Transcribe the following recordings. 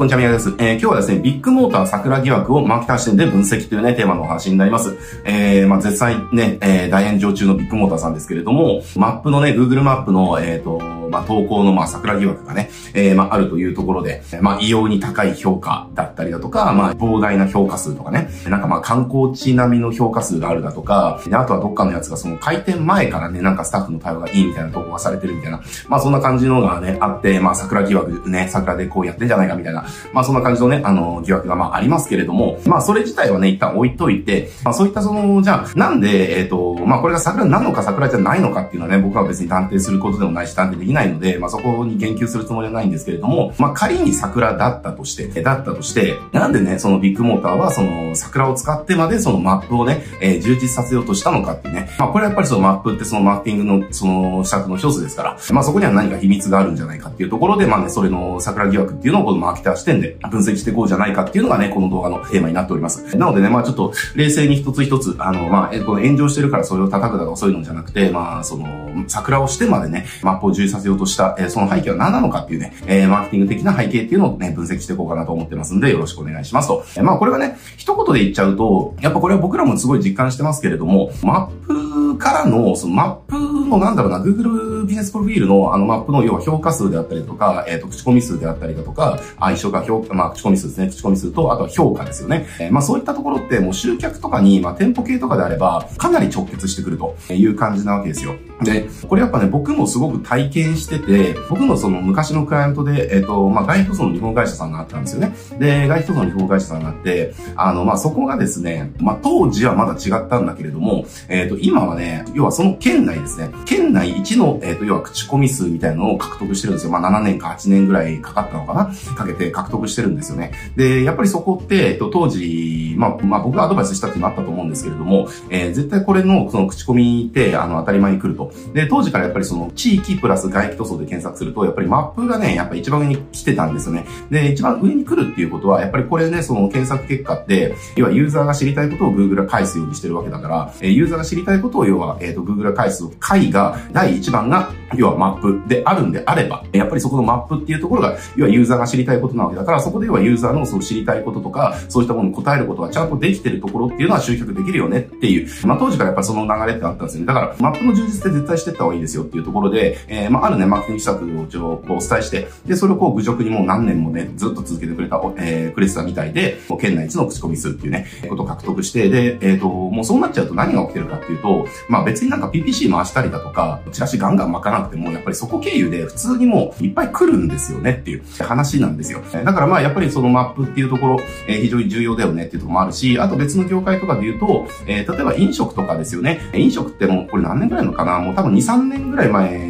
こんにちは、宮です。えー、今日はですね、ビッグモーター桜疑惑をマーケター視点で分析というね、テーマのお話になります。えー、まあ、絶賛ね、えー、大炎上中のビッグモーターさんですけれども、マップのね、Google マップの、えっ、ー、と、まあ、投稿の、まあ、桜疑惑がね、えー、まあ、あるというところで、まあ、異様に高い評価だったりだとか、まあ、膨大な評価数とかね、なんかまあ、観光地並みの評価数があるだとか、あとはどっかのやつがその開店前からね、なんかスタッフの対応がいいみたいな投稿がされてるみたいな、まあ、そんな感じのがね、あって、まあ、桜疑惑ね、桜でこうやってんじゃないかみたいな、まあ、そんな感じのね、あの、疑惑がまあ、ありますけれども、まあ、それ自体はね、一旦置いといて、まあ、そういったその、じゃあ、なんで、えっ、ー、と、まあ、これが桜なのか桜じゃないのかっていうのはね、僕は別に断定することでもないし、断定できないないので、まあ、そこに言及するつもりはないんですけれども、まあ、仮に桜だったとして、だったとして、なんでね、そのビッグモーターは、その、桜を使ってまで、そのマップをね、えー、充実させようとしたのかってね、まあ、これはやっぱりそのマップってそのマッピングの、その、施策の一つですから、まあ、そこには何か秘密があるんじゃないかっていうところで、まあね、それの桜疑惑っていうのをこのマーケター視点で分析していこうじゃないかっていうのがね、この動画のテーマになっております。なのでね、まあちょっと冷静に一つ一つ、あの、まあ、この炎上してるからそれを叩くだとかそういうのじゃなくて、まあ、その、桜をしてまでね、マップを充実させようとした、えー、その背景は何なのかっていうね、えー、マーケティング的な背景っていうのをね、分析していこうかなと思ってますんで、よろしくお願いしますと。えー、まあこれはね、一言で言っちゃうと、やっぱこれは僕らもすごい実感してますけれども、マップからの、そのマップのなんだろうな、Google ビジネスプロフィールのあのマップの要は評価数であったりとか、えっ、ー、と、口コミ数であったりだとか、相性が評価、まあ口コミ数ですね、口コミ数と、あとは評価ですよね。えー、まあそういったところってもう集客とかに、まあ店舗系とかであれば、かなり直結してくるという感じなわけですよ。で、これやっぱね、僕もすごく体験してて、僕のその昔のクライアントで、えっ、と、まあ外塗の日本会社さんがあったんですよね。で、外塗の日本会社さんがあって、あの、まあそこがですね、まあ当時はまだ違ったんだけれども、えっ、と、今はね、要はその県内ですね。県内一の、えっ、と、要は口コミ数みたいなのを獲得してるんですよ。まあ、7年か8年ぐらいかかったのかな？かけて獲得してるんですよね。で、やっぱりそこって、えっ、と、当時、まあ、まあ、僕がアドバイスしたっていうのあったと思うんですけれども、えー、絶対これの、その口コミって、あの、当たり前に来ると。で、当時からやっぱりその、地域プラス外気塗装で検索すると、やっぱりマップがね、やっぱ一番上に来てたんですよね。で、一番上に来るっていうことは、やっぱりこれね、その検索結果って、要はユーザーが知りたいことを Google が返すようにしてるわけだから、え、ユーザーが知りたいことを要は、えっ、ー、と、Google が返す回が、第1番が、要はマップであるんであれば、やっぱりそこのマップっていうところが、要はユーザーが知りたいことなわけだから、そこで要はユーザーのその知りたいこととか、そういったものに答えることがちゃんとできてるところっていうのは集客できるよねっていう、まあ当時からやっぱその流れってあったんですよね。だから、マップの充実って絶対してった方がいいですよっていうところで、えー、まああるね、マーケティング施策を一応こうお伝えして、で、それをこう愚直にもう何年もね、ずっと続けてくれた、えー、くれてたみたいで、もう県内一の口コミ数っていうね、ことを獲得して、で、えっ、ー、と、もうそうなっちゃうと何が起きてるかっていうと、まあ別になんか PPC 回したりだとか、チラシガンガン巻かなくても、やっぱりそこ経由で普通にもういっぱい来るんですよねっていう話なんですよ。だからまあやっぱりそのマップっていうところ、えー、非常に重要だよねっていうところもあるし、あと別の業界とかで言うと、えー、例えば飲食とかですよね。飲食ってもうこれ何年ぐらいのかな？もう多分2、3年ぐらい前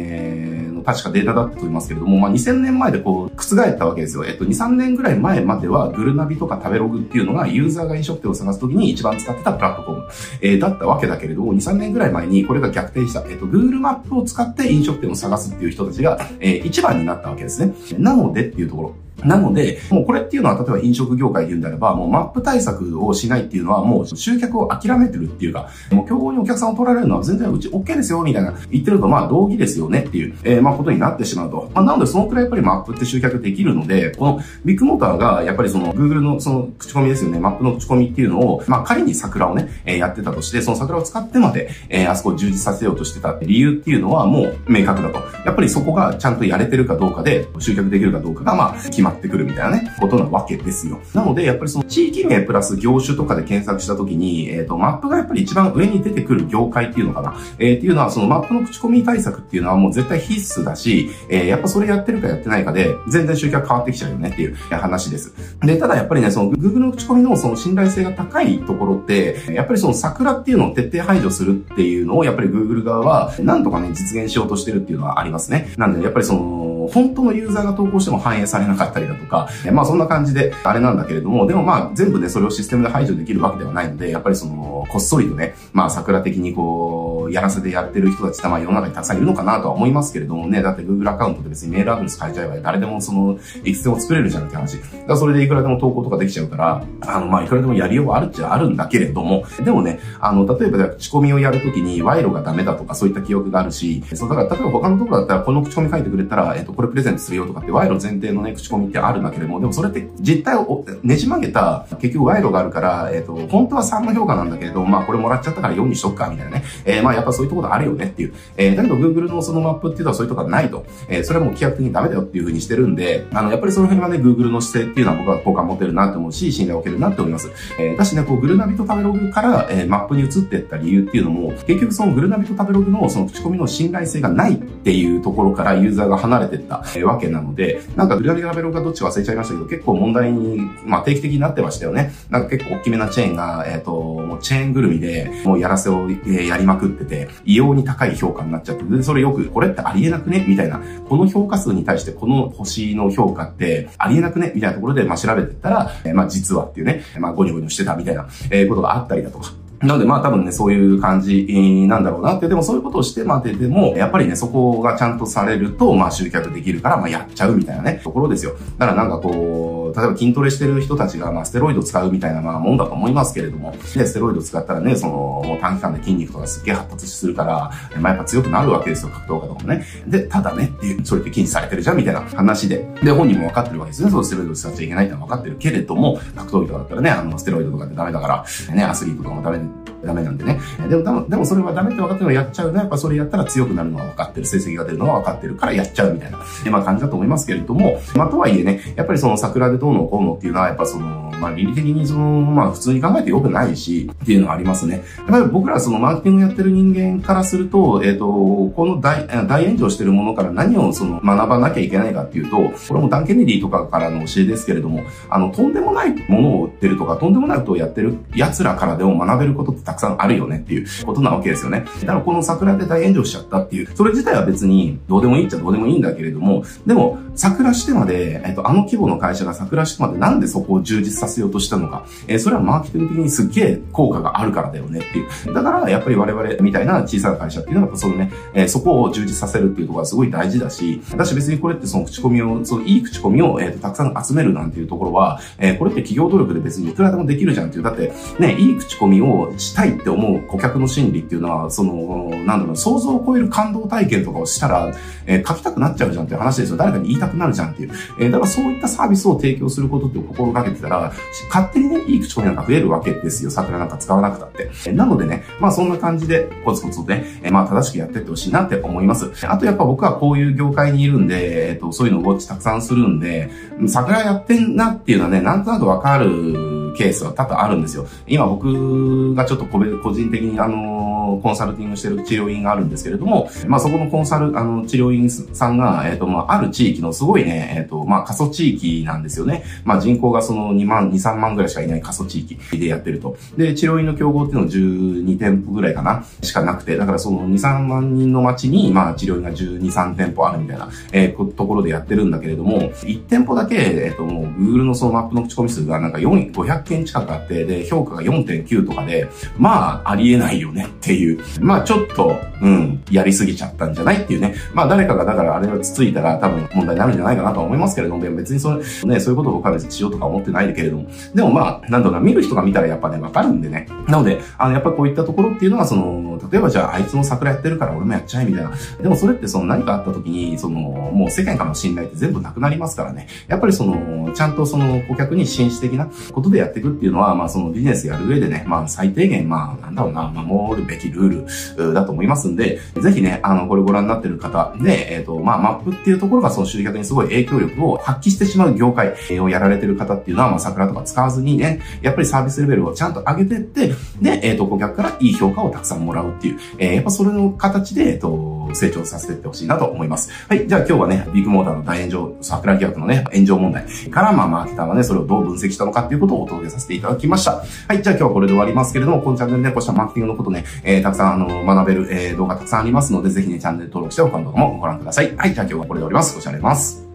確かデータだったと思いますけれども、まあ、2000年前でこう、覆ったわけですよ。えっと、2、3年ぐらい前までは、グルナビとか食べログっていうのが、ユーザーが飲食店を探すときに一番使ってたプラットフォーム、えー、だったわけだけれども、2、3年ぐらい前にこれが逆転した。えっと、Google マップを使って飲食店を探すっていう人たちが、えー、一番になったわけですね。なのでっていうところ。なので、もうこれっていうのは、例えば飲食業界で言うんであれば、もうマップ対策をしないっていうのは、もう集客を諦めてるっていうか、もう競合にお客さんを取られるのは全然うち OK ですよ、みたいな言ってると、まあ同義ですよねっていう、えー、まあことになってしまうと。まあなので、そのくらいやっぱりマップって集客できるので、このビッグモーターが、やっぱりその Google のその口コミですよね、マップの口コミっていうのを、まあ仮に桜をね、えー、やってたとして、その桜を使ってまで、えー、あそこを充実させようとしてた理由っていうのはもう明確だと。やっぱりそこがちゃんとやれてるかどうかで、集客できるかどうかが、まあ決まってくるみたいなね。ことなわけですよ。なので、やっぱりその地域名プラス業種とかで検索したときに、えっ、ー、と、マップがやっぱり一番上に出てくる業界っていうのかな。えー、っていうのは、そのマップの口コミ対策っていうのはもう絶対必須だし、えー、やっぱそれやってるかやってないかで、全然集客変わってきちゃうよねっていう話です。で、ただやっぱりね、その Google の口コミのその信頼性が高いところって、やっぱりその桜っていうのを徹底排除するっていうのを、やっぱり Google 側は、なんとかね、実現しようとしてるっていうのはありますね。なんで、やっぱりその、本当のユーザーが投稿しても反映されなかったりだとか、まあそんな感じで、あれなんだけれども、でもまあ全部ね、それをシステムで排除できるわけではないので、やっぱりその、こっそりとね、まあ桜的にこう、やらせでやってる人たちってまあ世の中にたくさんいるのかなとは思いますけれどもね、だって Google アカウントで別にメールアドレス変えちゃえば誰でもその、いつでも作れるじゃんって話。だからそれでいくらでも投稿とかできちゃうから、あの、まあいくらでもやりようはあるっちゃあるんだけれども、でもね、あの、例えば口コミをやるときに賄賂がダメだとかそういった記憶があるし、そう、だから例えば他のところだったらこの口コミ書いてくれたら、えっと、これプレゼントするよとかって賄賂前提のね、口コミってあるんだけれども、でもそれって実態をねじ曲げた、結局賄賂があるから、えっと、本当は3の評価なんだけれども、まあこれもらっちゃったから4にしとくか、みたいなね。えー、まあやっぱそういうところあるよねっていう。えー、だけど Google のそのマップっていうのはそういうところがないと。えー、それはもう規約的にダメだよっていうふうにしてるんで、あの、やっぱりその辺はね、Google の姿勢っていうのは僕は好感持てるなって思うし、信頼を受けるなって思います。えー、だしね、こう、グルナビと食べログから、えー、マップに移っていった理由っていうのも、結局そのグルナビと食べログのその口コミの信頼性がないっていうところからユーザーが離れてった、わけなので、なんかグルナビと食べロがどっち忘れちゃいましたけど、結構問題に、まあ定期的になってましたよね。なんか結構大きめなチェーンが、えっ、ー、と、もうチェーンぐるみで、もうやらせを、やりまくってて、異様に高い評価になっちゃって、で、それよく、これってありえなくね？みたいな、この評価数に対してこの星の評価ってありえなくね？みたいなところで、まあ調べてったら、えー、まあ実はっていうね、まあゴニョゴニョしてたみたいな、えー、ことがあったりだとか、なのでまあ多分ね、そういう感じなんだろうなって、でもそういうことをしてまででも、やっぱりね、そこがちゃんとされると、まあ集客できるから、まあやっちゃうみたいなね、ところですよ。だからなんかこう、例えば筋トレしてる人たちが、まあステロイド使うみたいなまあもんだと思いますけれども、で、ステロイド使ったらね、その、もう短期間で筋肉とかすっげえ発達するから、まあやっぱ強くなるわけですよ、格闘家とかもね。で、ただね、っていう、それって禁止されてるじゃんみたいな話で。で、本人も分かってるわけですね。そうステロイド使っちゃいけないってのは分かってるけれども、格闘技とかだったらね、あの、ステロイドとかってダメだから、ね、アスリートとかもダメでダメなんでね。でも、でもそれはダメって分かってるのやっちゃうのは、やっぱそれやったら強くなるのは分かってる。成績が出るのは分かってるからやっちゃうみたいな、まあ感じだと思いますけれども、まあとはいえね、やっぱりその桜でどうのこうのっていうのは、やっぱその、まあ、倫理的にその、まあ、普通に考えて良くないし、っていうのはありますね。やっぱり僕らそのマーケティングやってる人間からすると、えっ、ー、と、この大、大炎上してるものから何をその学ばなきゃいけないかっていうと、これもダン・ケネディとかからの教えですけれども、あの、とんでもないものを売ってるとか、とんでもないことをやってる奴らからでも学べることってたくさんあるよねっていうことなわけですよね。だからこの桜で大炎上しちゃったっていう、それ自体は別にどうでもいいっちゃどうでもいいんだけれども、でも、桜してまで、えっ、ー、と、あの規模の会社が桜してまでなんでそこを充実させようとしたのか。えー、それはマーケティング的にすっげえ効果があるからだよねっていう。だから、やっぱり我々みたいな小さな会社っていうのは、そのね、えー、そこを充実させるっていうところがすごい大事だし、だし別にこれってその口コミを、そのいい口コミを、えー、たくさん集めるなんていうところは、えー、これって企業努力で別にいくらでもできるじゃんっていう。だって、ね、いい口コミをしたいって思う顧客の心理っていうのは、その、なんだろう、想像を超える感動体験とかをしたら、えー、書きたくなっちゃうじゃんっていう話ですよ。誰かに言いたくなるじゃんっていう。えー、だからそういったサービスを提供することって心がけてたら、勝手にね、いい口コミなんか増えるわけですよ。桜なんか使わなくたって。なのでね、まあそんな感じでコツコツとね、まあ正しくやってってほしいなって思います。あとやっぱ僕はこういう業界にいるんで、えっ、と、そういうのをウォッチたくさんするんで、桜やってんなっていうのはね、なんとなくわかるケースは多々あるんですよ。今僕がちょっと個人的にあの、コンサルティングしてる治療院があるんですけれども、まあそこのコンサル、あの、治療院さんが、えっ、と、まあある地域のすごいね、えっ、と、まあ過疎地域なんですよね。まあ人口がその2万、2、3万ぐらいしかいない過疎地域でやってると。で、治療院の競合っていうのは12店舗ぐらいかなしかなくて、だからその2、3万人の町に、まあ治療院が12、3店舗あるみたいな、えー、ところでやってるんだけれども、1店舗だけ、えっ、ともう Google のそのマップの口コミ数がなんか4、500件近くあって、で、評価が4.9とかで、まあ、ありえないよねっていう。まあ、ちょっと、うん、やりすぎちゃったんじゃないっていうね。まあ、誰かがだからあれをつついたら多分問題になるんじゃないかなと思いますけれども、別にそれ、ね、そういうことを僕は別にしようとか思ってないけれども、でもまあ、なんだろうな、見る人が見たらやっぱね、わかるんでね。なので、あの、やっぱこういったところっていうのは、その、例えばじゃああいつの桜やってるから俺もやっちゃえみたいな。でもそれってその何かあった時に、その、もう世間からの信頼って全部なくなりますからね。やっぱりその、ちゃんとその顧客に紳士的なことでやっていくっていうのは、まあそのビジネスやる上でね、まあ最低限、まあなんだろうな、守るべきルールだと思いますんで、ぜひね、あの、これご覧になってる方で、えっ、ー、と、まあマップっていうところがその集客にすごい影響力を発揮してしまう業界をやられてる方っていうのは、まあ桜とか使わずにね、やっぱりサービスレベルをちゃんと上げてって、で、えっ、ー、と、顧客からいい評価をたくさんもらうっていう、えー、やっぱそれの形で、えっ、と、成長させていってほしいなと思います。はい。じゃあ今日はね、ビッグモーターの大炎上、桜疑惑のね、炎上問題から、まあ、マーケターはね、それをどう分析したのかっていうことをお届けさせていただきました。はい。じゃあ今日はこれで終わりますけれども、このチャンネルで、ね、こうしたマーケティングのことね、えー、たくさん、あの、学べる、えー、動画たくさんありますので、ぜひね、チャンネル登録して他の動画もご覧ください。はい。じゃあ今日はこれで終わります。おしゃれます。